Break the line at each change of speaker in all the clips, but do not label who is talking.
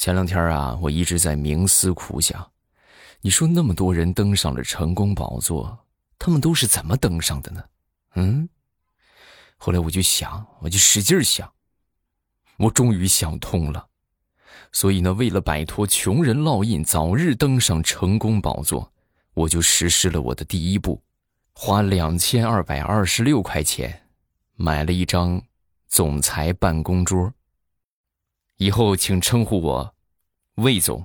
前两天啊，我一直在冥思苦想。你说那么多人登上了成功宝座，他们都是怎么登上的呢？嗯。后来我就想，我就使劲想。我终于想通了。所以呢，为了摆脱穷人烙印，早日登上成功宝座，我就实施了我的第一步，花两千二百二十六块钱，买了一张总裁办公桌。以后请称呼我魏总，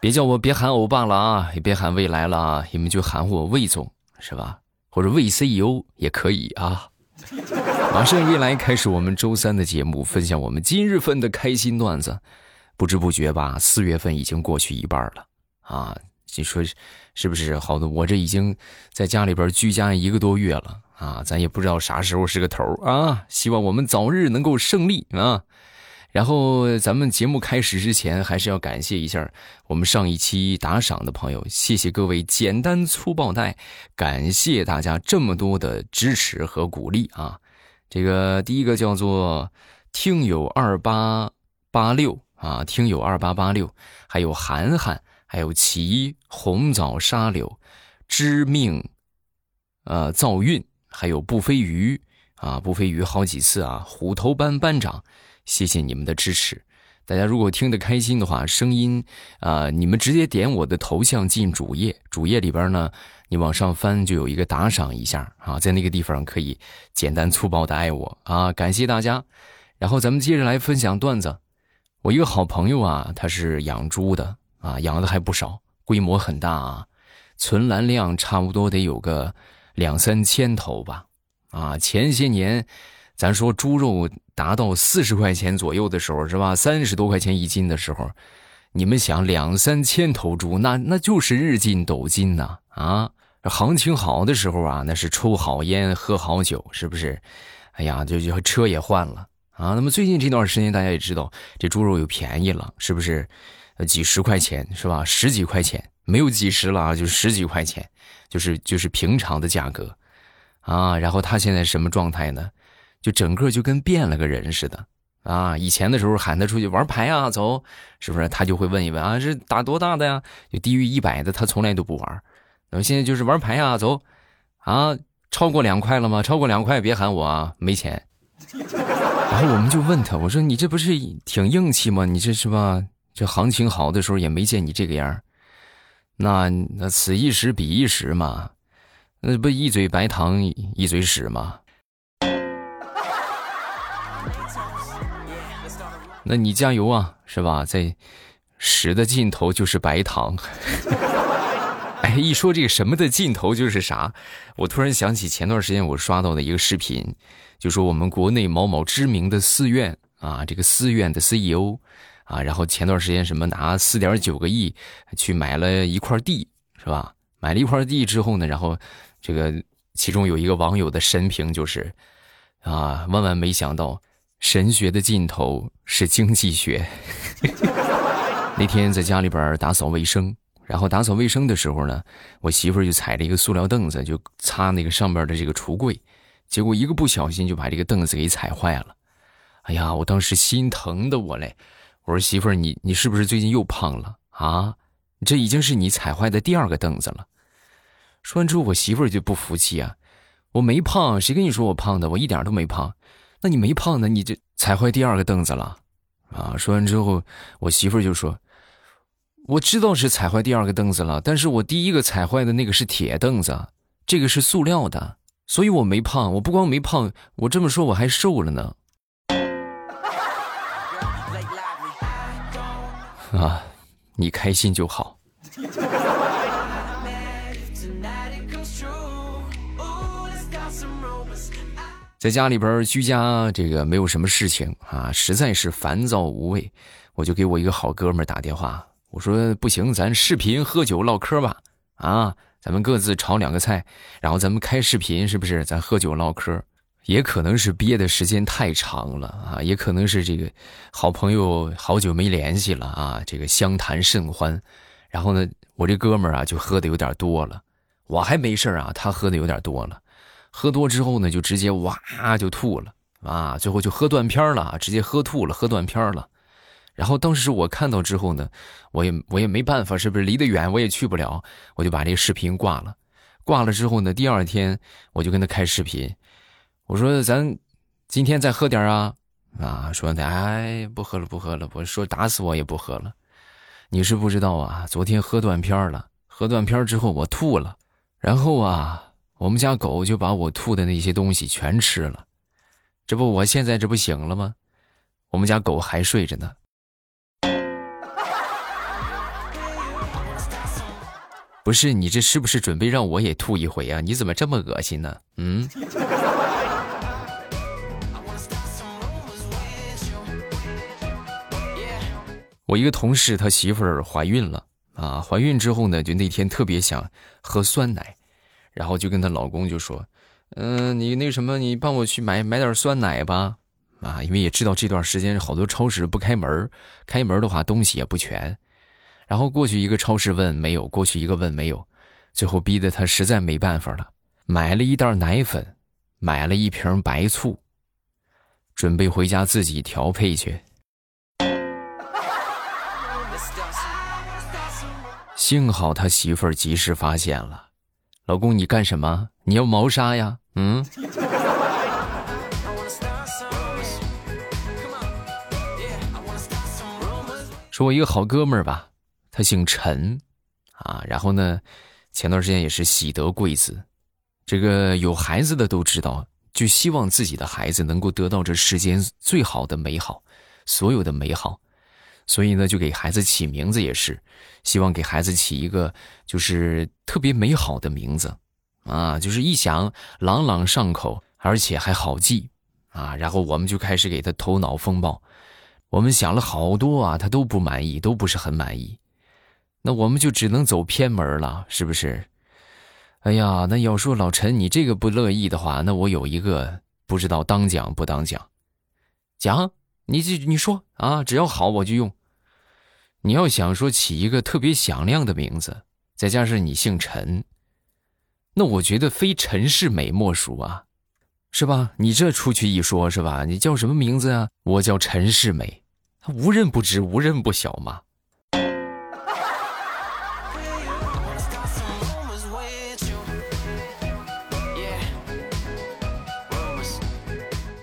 别叫我别喊欧巴了啊，也别喊未来了啊，你们就喊我魏总是吧？或者魏 CEO 也可以啊。马上未来开始我们周三的节目，分享我们今日份的开心段子。不知不觉吧，四月份已经过去一半了啊！你说是不是？好的，我这已经在家里边居家一个多月了。啊，咱也不知道啥时候是个头啊！希望我们早日能够胜利啊！然后咱们节目开始之前，还是要感谢一下我们上一期打赏的朋友，谢谢各位简单粗暴带，感谢大家这么多的支持和鼓励啊！这个第一个叫做听友二八八六啊，听友二八八六，还有涵涵，还有齐红枣沙柳，知命，呃，造运。还有不飞鱼啊，不飞鱼好几次啊！虎头班班长，谢谢你们的支持。大家如果听得开心的话，声音啊，你们直接点我的头像进主页，主页里边呢，你往上翻就有一个打赏一下啊，在那个地方可以简单粗暴的爱我啊，感谢大家。然后咱们接着来分享段子。我一个好朋友啊，他是养猪的啊，养的还不少，规模很大啊，存栏量差不多得有个。两三千头吧，啊，前些年，咱说猪肉达到四十块钱左右的时候，是吧？三十多块钱一斤的时候，你们想两三千头猪，那那就是日进斗金呐！啊，行情好的时候啊，那是抽好烟，喝好酒，是不是？哎呀，就就车也换了啊。那么最近这段时间，大家也知道，这猪肉又便宜了，是不是？几十块钱是吧？十几块钱，没有几十了啊，就十几块钱。就是就是平常的价格，啊，然后他现在什么状态呢？就整个就跟变了个人似的，啊，以前的时候喊他出去玩牌啊，走，是不是？他就会问一问啊，是打多大的呀？就低于一百的，他从来都不玩。那么现在就是玩牌啊，走，啊，超过两块了吗？超过两块别喊我啊，没钱。然后我们就问他，我说你这不是挺硬气吗？你这是吧？这行情好的时候也没见你这个样。那那此一时彼一时嘛，那不一嘴白糖一嘴屎吗？那你加油啊，是吧？在屎的尽头就是白糖。哎，一说这个什么的尽头就是啥，我突然想起前段时间我刷到的一个视频，就说我们国内某某知名的寺院啊，这个寺院的 CEO。啊，然后前段时间什么拿四点九个亿去买了一块地，是吧？买了一块地之后呢，然后这个其中有一个网友的神评就是，啊，万万没想到神学的尽头是经济学。那天在家里边打扫卫生，然后打扫卫生的时候呢，我媳妇就踩着一个塑料凳子就擦那个上边的这个橱柜，结果一个不小心就把这个凳子给踩坏了。哎呀，我当时心疼的我嘞。我说媳妇儿，你你是不是最近又胖了啊？这已经是你踩坏的第二个凳子了。说完之后，我媳妇儿就不服气啊，我没胖，谁跟你说我胖的？我一点都没胖。那你没胖呢？你这踩坏第二个凳子了啊？说完之后，我媳妇儿就说：“我知道是踩坏第二个凳子了，但是我第一个踩坏的那个是铁凳子，这个是塑料的，所以我没胖。我不光没胖，我这么说我还瘦了呢。”啊，你开心就好。在家里边居家，这个没有什么事情啊，实在是烦躁无味，我就给我一个好哥们打电话，我说不行，咱视频喝酒唠嗑吧，啊，咱们各自炒两个菜，然后咱们开视频，是不是？咱喝酒唠嗑。也可能是憋的时间太长了啊，也可能是这个好朋友好久没联系了啊，这个相谈甚欢。然后呢，我这哥们儿啊就喝的有点多了，我还没事啊，他喝的有点多了。喝多之后呢，就直接哇就吐了啊，最后就喝断片了，直接喝吐了，喝断片了。然后当时我看到之后呢，我也我也没办法，是不是离得远我也去不了，我就把这个视频挂了。挂了之后呢，第二天我就跟他开视频，我说咱今天再喝点啊啊，说的哎不喝了不喝了，我说打死我也不喝了。你是不知道啊，昨天喝断片了，喝断片之后我吐了，然后啊，我们家狗就把我吐的那些东西全吃了，这不我现在这不醒了吗？我们家狗还睡着呢。不是你这是不是准备让我也吐一回啊？你怎么这么恶心呢？嗯。我一个同事他媳妇儿怀孕了啊，怀孕之后呢，就那天特别想喝酸奶，然后就跟她老公就说：“嗯，你那什么，你帮我去买买点酸奶吧。”啊，因为也知道这段时间好多超市不开门，开门的话东西也不全。然后过去一个超市问没有，过去一个问没有，最后逼得他实在没办法了，买了一袋奶粉，买了一瓶白醋，准备回家自己调配去。幸好他媳妇儿及时发现了，老公你干什么？你要谋杀呀？嗯。说我一个好哥们儿吧。他姓陈，啊，然后呢，前段时间也是喜得贵子，这个有孩子的都知道，就希望自己的孩子能够得到这世间最好的美好，所有的美好，所以呢，就给孩子起名字也是，希望给孩子起一个就是特别美好的名字，啊，就是一想朗朗上口，而且还好记，啊，然后我们就开始给他头脑风暴，我们想了好多啊，他都不满意，都不是很满意。那我们就只能走偏门了，是不是？哎呀，那要说老陈你这个不乐意的话，那我有一个不知道当讲不当讲，讲你这你说啊，只要好我就用。你要想说起一个特别响亮的名字，再加上你姓陈，那我觉得非陈世美莫属啊，是吧？你这出去一说，是吧？你叫什么名字啊？我叫陈世美，他无人不知，无人不晓嘛。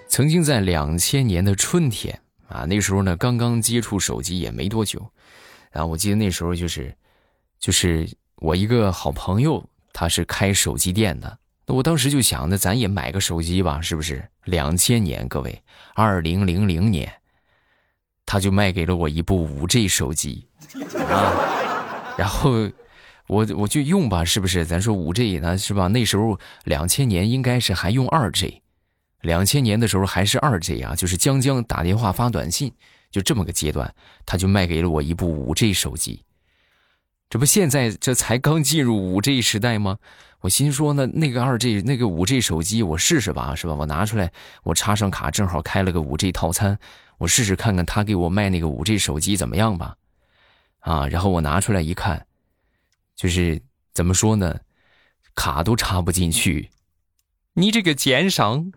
曾经在两千年的春天啊，那时候呢刚刚接触手机也没多久，然后我记得那时候就是，就是我一个好朋友，他是开手机店的，那我当时就想，那咱也买个手机吧，是不是？两千年，各位，二零零零年，他就卖给了我一部五 G 手机啊，然后我我就用吧，是不是？咱说五 G 呢，是吧？那时候两千年应该是还用二 G。两千年的时候还是二 G 啊，就是将将打电话发短信，就这么个阶段，他就卖给了我一部五 G 手机。这不现在这才刚进入五 G 时代吗？我心说呢，那个二 G 那个五 G 手机我试试吧，是吧？我拿出来，我插上卡，正好开了个五 G 套餐，我试试看看他给我卖那个五 G 手机怎么样吧。啊，然后我拿出来一看，就是怎么说呢，卡都插不进去，你这个奸商！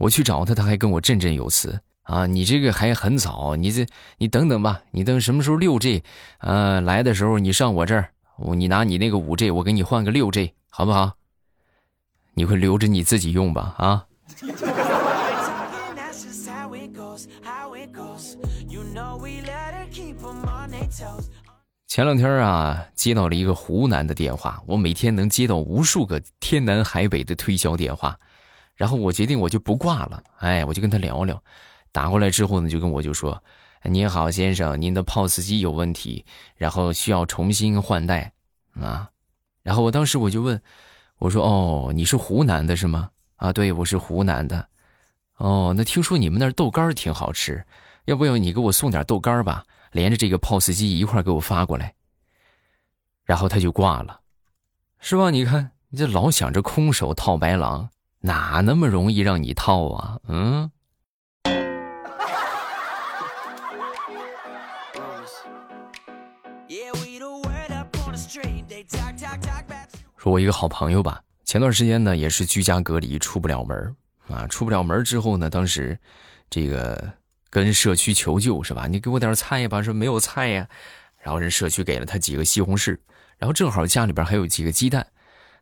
我去找他，他还跟我振振有词啊！你这个还很早，你这你等等吧，你等什么时候六 G，呃来的时候你上我这儿，我你拿你那个五 G，我给你换个六 G，好不好？你会留着你自己用吧？啊！前两天啊，接到了一个湖南的电话，我每天能接到无数个天南海北的推销电话。然后我决定我就不挂了，哎，我就跟他聊聊。打过来之后呢，就跟我就说：“您好，先生，您的 POS 机有问题，然后需要重新换代啊。”然后我当时我就问，我说：“哦，你是湖南的是吗？啊，对，我是湖南的。哦，那听说你们那儿豆干挺好吃，要不要你给我送点豆干吧？连着这个 POS 机一块给我发过来。”然后他就挂了，是吧？你看，你这老想着空手套白狼。哪那么容易让你套啊？嗯。说我一个好朋友吧，前段时间呢也是居家隔离，出不了门啊，出不了门之后呢，当时这个跟社区求救是吧？你给我点菜吧，说没有菜呀，然后人社区给了他几个西红柿，然后正好家里边还有几个鸡蛋，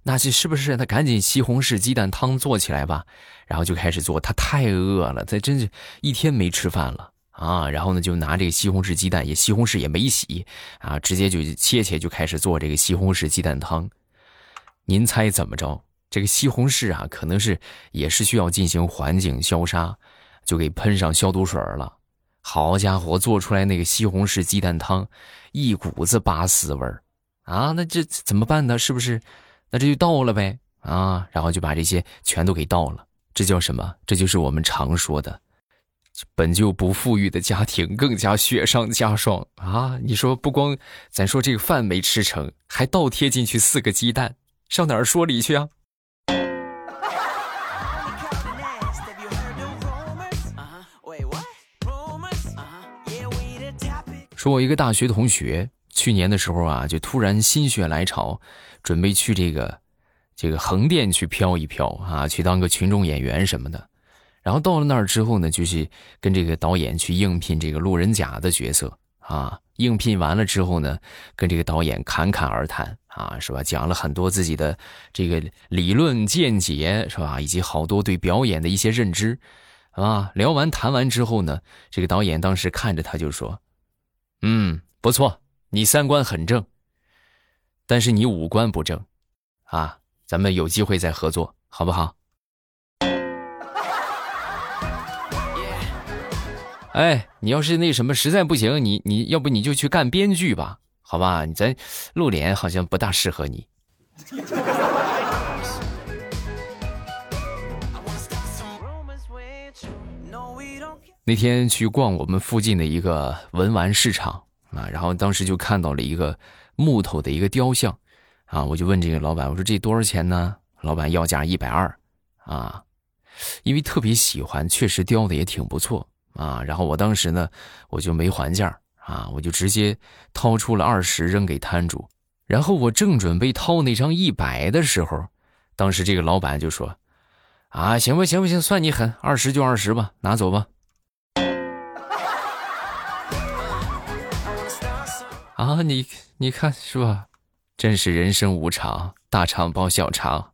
那这是不是他赶紧西红柿鸡蛋汤做起来吧？然后就开始做，他太饿了，他真是一天没吃饭了。啊，然后呢，就拿这个西红柿鸡蛋，也西红柿也没洗，啊，直接就切切就开始做这个西红柿鸡蛋汤。您猜怎么着？这个西红柿啊，可能是也是需要进行环境消杀，就给喷上消毒水了。好家伙，做出来那个西红柿鸡蛋汤，一股子拔丝味儿，啊，那这怎么办呢？是不是？那这就倒了呗，啊，然后就把这些全都给倒了。这叫什么？这就是我们常说的。本就不富裕的家庭更加雪上加霜啊！你说不光咱说这个饭没吃成，还倒贴进去四个鸡蛋，上哪儿说理去啊？说我一个大学同学，去年的时候啊，就突然心血来潮，准备去这个这个横店去飘一飘啊，去当个群众演员什么的。然后到了那儿之后呢，就是跟这个导演去应聘这个路人甲的角色啊。应聘完了之后呢，跟这个导演侃侃而谈啊，是吧？讲了很多自己的这个理论见解，是吧？以及好多对表演的一些认知，啊。聊完谈完之后呢，这个导演当时看着他就说：“嗯，不错，你三观很正，但是你五官不正，啊，咱们有机会再合作，好不好？”哎，你要是那什么实在不行，你你要不你就去干编剧吧，好吧？你咱露脸好像不大适合你。那天去逛我们附近的一个文玩市场啊，然后当时就看到了一个木头的一个雕像，啊，我就问这个老板，我说这多少钱呢？老板要价一百二，啊，因为特别喜欢，确实雕的也挺不错。啊，然后我当时呢，我就没还价啊，我就直接掏出了二十扔给摊主，然后我正准备掏那张一百的时候，当时这个老板就说：“啊，行吧，行不行，算你狠，二十就二十吧，拿走吧。”啊，你你看是吧？真是人生无常，大肠包小肠。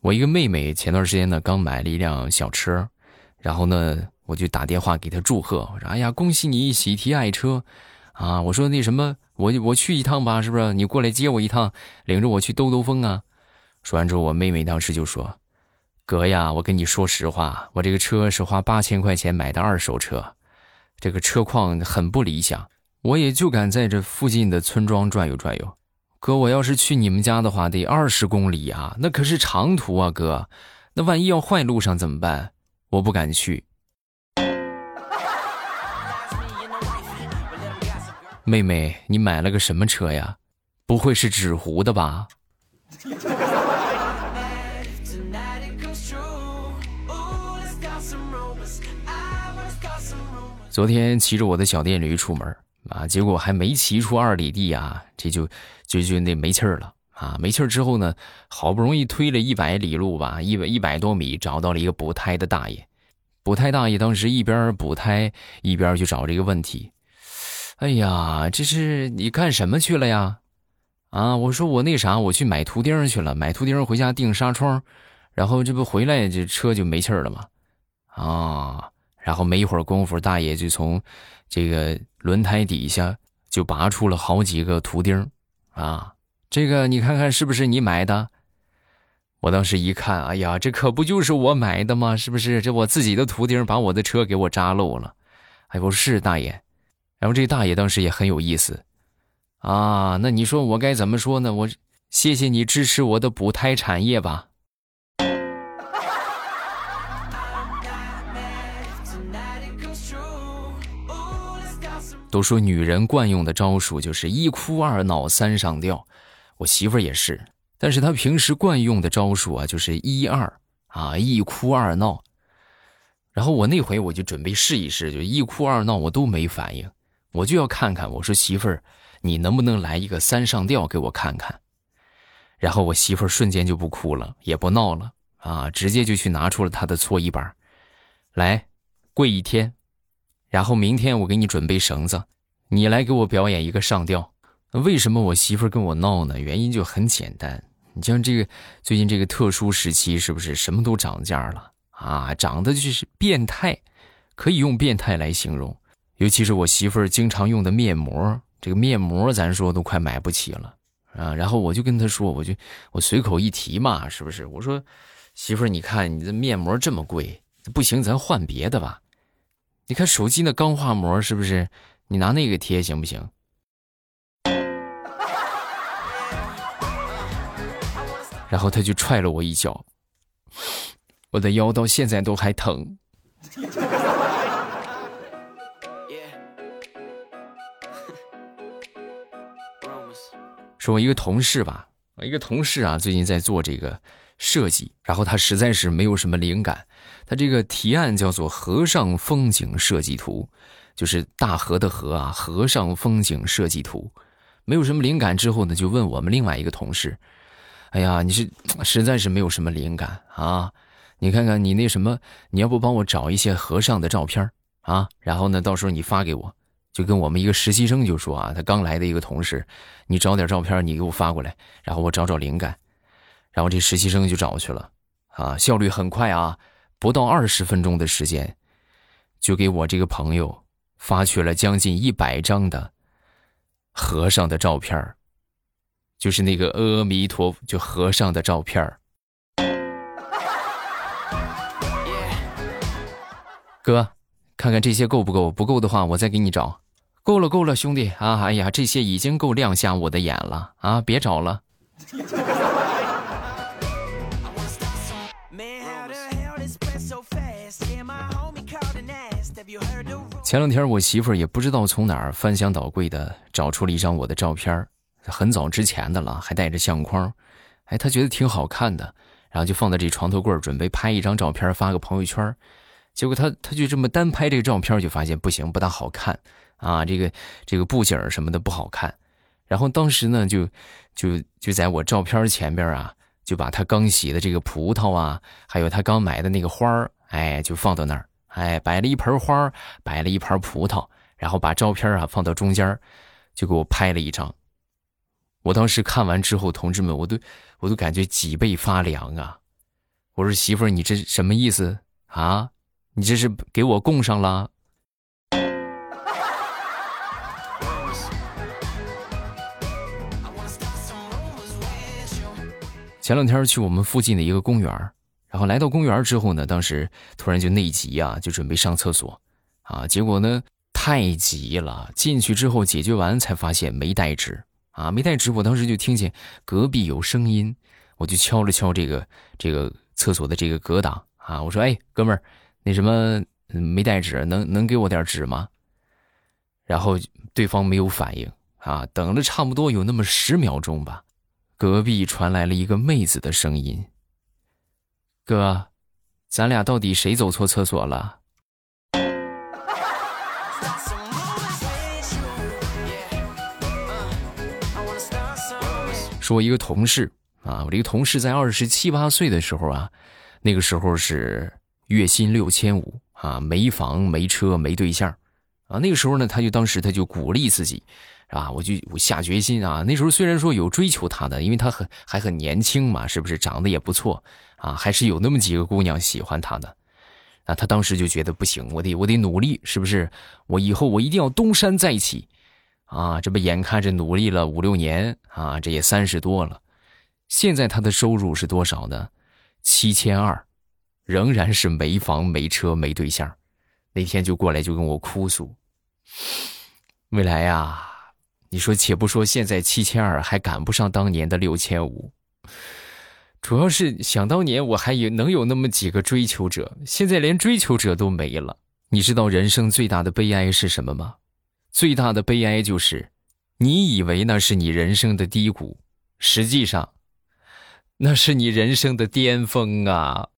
我一个妹妹前段时间呢刚买了一辆小车，然后呢我就打电话给她祝贺，我说：“哎呀，恭喜你喜提爱车，啊！”我说：“那什么，我我去一趟吧，是不是？你过来接我一趟，领着我去兜兜风啊？”说完之后，我妹妹当时就说：“哥呀，我跟你说实话，我这个车是花八千块钱买的二手车，这个车况很不理想，我也就敢在这附近的村庄转悠转悠。”哥，我要是去你们家的话，得二十公里啊，那可是长途啊，哥，那万一要坏路上怎么办？我不敢去。妹妹，你买了个什么车呀？不会是纸糊的吧？昨天骑着我的小电驴出门。啊！结果还没骑出二里地啊，这就就就那没气儿了啊！没气儿之后呢，好不容易推了一百里路吧，一百一百多米，找到了一个补胎的大爷。补胎大爷当时一边补胎一边就找这个问题。哎呀，这是你干什么去了呀？啊！我说我那啥，我去买图钉去了，买图钉回家钉纱窗，然后这不回来这车就没气儿了吗？啊！然后没一会儿功夫，大爷就从这个轮胎底下就拔出了好几个图钉啊！这个你看看是不是你买的？我当时一看，哎呀，这可不就是我买的吗？是不是？这我自己的图钉把我的车给我扎漏了。哎，我说是大爷。然后这大爷当时也很有意思啊。那你说我该怎么说呢？我谢谢你支持我的补胎产业吧。都说女人惯用的招数就是一哭二闹三上吊，我媳妇儿也是，但是她平时惯用的招数啊就是一二啊一哭二闹。然后我那回我就准备试一试，就一哭二闹我都没反应，我就要看看。我说媳妇儿，你能不能来一个三上吊给我看看？然后我媳妇儿瞬间就不哭了，也不闹了啊，直接就去拿出了她的搓衣板，来跪一天，然后明天我给你准备绳子，你来给我表演一个上吊。为什么我媳妇跟我闹呢？原因就很简单，你像这个最近这个特殊时期，是不是什么都涨价了啊？涨的就是变态，可以用变态来形容。尤其是我媳妇经常用的面膜，这个面膜咱说都快买不起了。啊，然后我就跟她说，我就我随口一提嘛，是不是？我说，媳妇，你看你这面膜这么贵，不行，咱换别的吧。你看手机那钢化膜是不是？你拿那个贴行不行？然后他就踹了我一脚，我的腰到现在都还疼。说我一个同事吧，我一个同事啊，最近在做这个设计，然后他实在是没有什么灵感，他这个提案叫做“河上风景设计图”，就是大河的河啊，河上风景设计图，没有什么灵感之后呢，就问我们另外一个同事：“哎呀，你是实在是没有什么灵感啊？你看看你那什么，你要不帮我找一些和尚的照片啊？然后呢，到时候你发给我。”就跟我们一个实习生就说啊，他刚来的一个同事，你找点照片，你给我发过来，然后我找找灵感，然后这实习生就找去了，啊，效率很快啊，不到二十分钟的时间，就给我这个朋友发去了将近一百张的和尚的照片就是那个阿弥陀佛就和尚的照片 哥，看看这些够不够？不够的话，我再给你找。够了，够了，兄弟啊！哎呀，这些已经够亮瞎我的眼了啊！别找了。前两天我媳妇儿也不知道从哪儿翻箱倒柜的找出了一张我的照片很早之前的了，还带着相框。哎，她觉得挺好看的，然后就放在这床头柜准备拍一张照片发个朋友圈结果她她就这么单拍这个照片就发现不行，不大好看。啊，这个这个布景什么的不好看，然后当时呢，就就就在我照片前边啊，就把他刚洗的这个葡萄啊，还有他刚买的那个花儿，哎，就放到那儿，哎，摆了一盆花，摆了一盘葡萄，然后把照片啊放到中间，就给我拍了一张。我当时看完之后，同志们，我都我都感觉脊背发凉啊！我说媳妇儿，你这什么意思啊？你这是给我供上了？前两天去我们附近的一个公园然后来到公园之后呢，当时突然就内急啊，就准备上厕所，啊，结果呢太急了，进去之后解决完才发现没带纸啊，没带纸，我当时就听见隔壁有声音，我就敲了敲这个这个厕所的这个隔挡啊，我说哎哥们儿，那什么没带纸，能能给我点纸吗？然后对方没有反应啊，等了差不多有那么十秒钟吧。隔壁传来了一个妹子的声音：“哥，咱俩到底谁走错厕所了？”说，一个同事啊，我这个同事在二十七八岁的时候啊，那个时候是月薪六千五啊，没房没车没对象啊，那个时候呢，他就当时他就鼓励自己。啊，我就我下决心啊！那时候虽然说有追求他的，因为他很还很年轻嘛，是不是长得也不错啊？还是有那么几个姑娘喜欢他的。啊，他当时就觉得不行，我得我得努力，是不是？我以后我一定要东山再起啊！这不眼看着努力了五六年啊，这也三十多了，现在他的收入是多少呢？七千二，仍然是没房没车没对象。那天就过来就跟我哭诉，未来呀。你说，且不说现在七千二还赶不上当年的六千五，主要是想当年我还有能有那么几个追求者，现在连追求者都没了。你知道人生最大的悲哀是什么吗？最大的悲哀就是，你以为那是你人生的低谷，实际上，那是你人生的巅峰啊。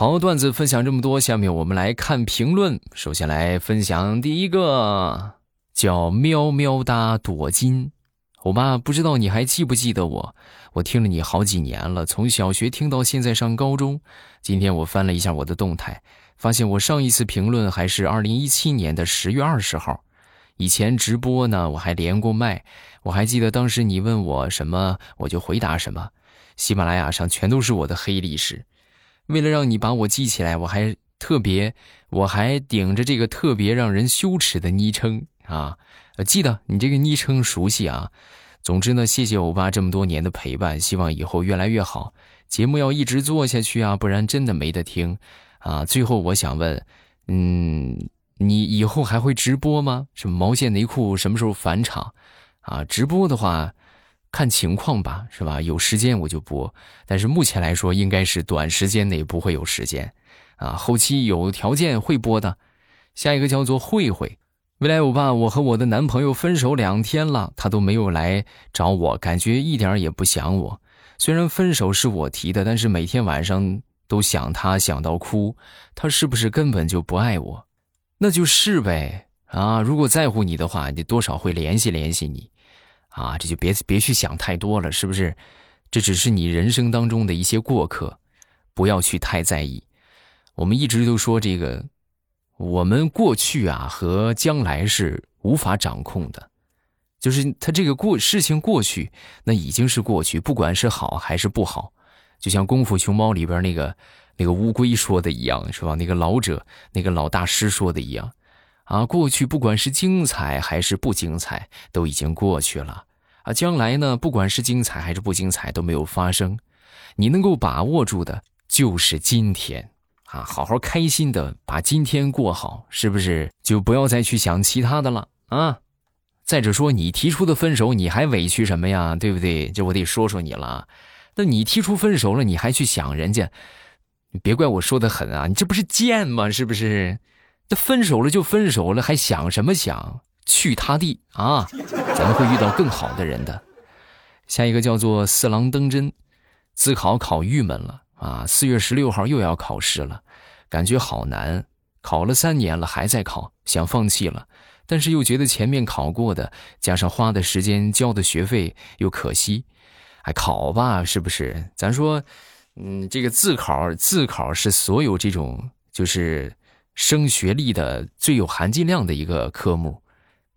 好，段子分享这么多，下面我们来看评论。首先来分享第一个，叫喵喵哒躲金。欧巴，不知道你还记不记得我？我听了你好几年了，从小学听到现在上高中。今天我翻了一下我的动态，发现我上一次评论还是二零一七年的十月二十号。以前直播呢，我还连过麦。我还记得当时你问我什么，我就回答什么。喜马拉雅上全都是我的黑历史。为了让你把我记起来，我还特别，我还顶着这个特别让人羞耻的昵称啊。记得你这个昵称熟悉啊！总之呢，谢谢欧巴这么多年的陪伴，希望以后越来越好，节目要一直做下去啊，不然真的没得听啊！最后我想问，嗯，你以后还会直播吗？什么毛线内裤什么时候返场？啊，直播的话，看情况吧，是吧？有时间我就播，但是目前来说，应该是短时间内不会有时间，啊，后期有条件会播的。下一个叫做慧慧。未来欧巴，我和我的男朋友分手两天了，他都没有来找我，感觉一点也不想我。虽然分手是我提的，但是每天晚上都想他，想到哭。他是不是根本就不爱我？那就是呗。啊，如果在乎你的话，你多少会联系联系你。啊，这就别别去想太多了，是不是？这只是你人生当中的一些过客，不要去太在意。我们一直都说这个。我们过去啊和将来是无法掌控的，就是他这个过事情过去，那已经是过去，不管是好还是不好，就像《功夫熊猫》里边那个那个乌龟说的一样，是吧？那个老者那个老大师说的一样，啊，过去不管是精彩还是不精彩，都已经过去了啊。将来呢，不管是精彩还是不精彩，都没有发生，你能够把握住的就是今天。啊，好好开心的把今天过好，是不是？就不要再去想其他的了啊！再者说，你提出的分手，你还委屈什么呀？对不对？这我得说说你了。那你提出分手了，你还去想人家？你别怪我说的狠啊！你这不是贱吗？是不是？这分手了就分手了，还想什么想？去他地啊！咱们会遇到更好的人的。下一个叫做四郎登真，自考考郁闷了。啊，四月十六号又要考试了，感觉好难。考了三年了，还在考，想放弃了，但是又觉得前面考过的，加上花的时间、交的学费又可惜，哎，考吧，是不是？咱说，嗯，这个自考，自考是所有这种就是升学历的最有含金量的一个科目，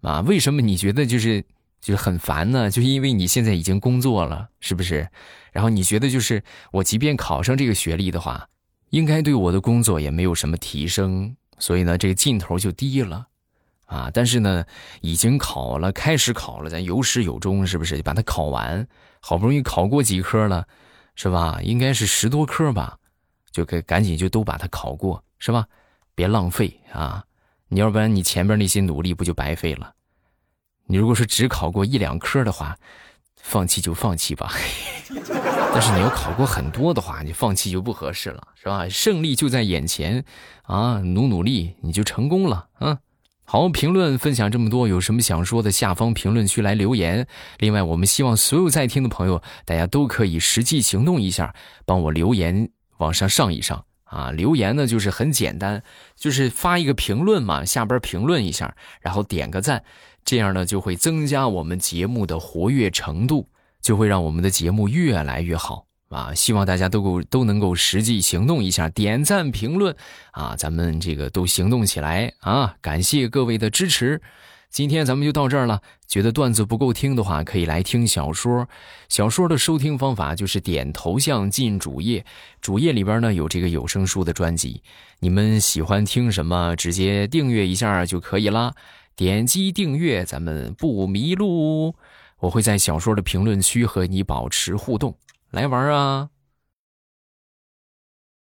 啊，为什么你觉得就是就是很烦呢？就因为你现在已经工作了，是不是？然后你觉得，就是我即便考上这个学历的话，应该对我的工作也没有什么提升，所以呢，这个劲头就低了，啊！但是呢，已经考了，开始考了，咱有始有终，是不是？把它考完，好不容易考过几科了，是吧？应该是十多科吧，就给赶紧就都把它考过，是吧？别浪费啊！你要不然你前边那些努力不就白费了？你如果是只考过一两科的话。放弃就放弃吧，但是你要考过很多的话，你放弃就不合适了，是吧？胜利就在眼前，啊，努努力你就成功了，啊。好，评论分享这么多，有什么想说的，下方评论区来留言。另外，我们希望所有在听的朋友，大家都可以实际行动一下，帮我留言往上上一上啊！留言呢就是很简单，就是发一个评论嘛，下边评论一下，然后点个赞。这样呢，就会增加我们节目的活跃程度，就会让我们的节目越来越好啊！希望大家都够都能够实际行动一下，点赞评论啊，咱们这个都行动起来啊！感谢各位的支持，今天咱们就到这儿了。觉得段子不够听的话，可以来听小说。小说的收听方法就是点头像进主页，主页里边呢有这个有声书的专辑，你们喜欢听什么，直接订阅一下就可以啦。点击订阅，咱们不迷路。我会在小说的评论区和你保持互动，来玩啊！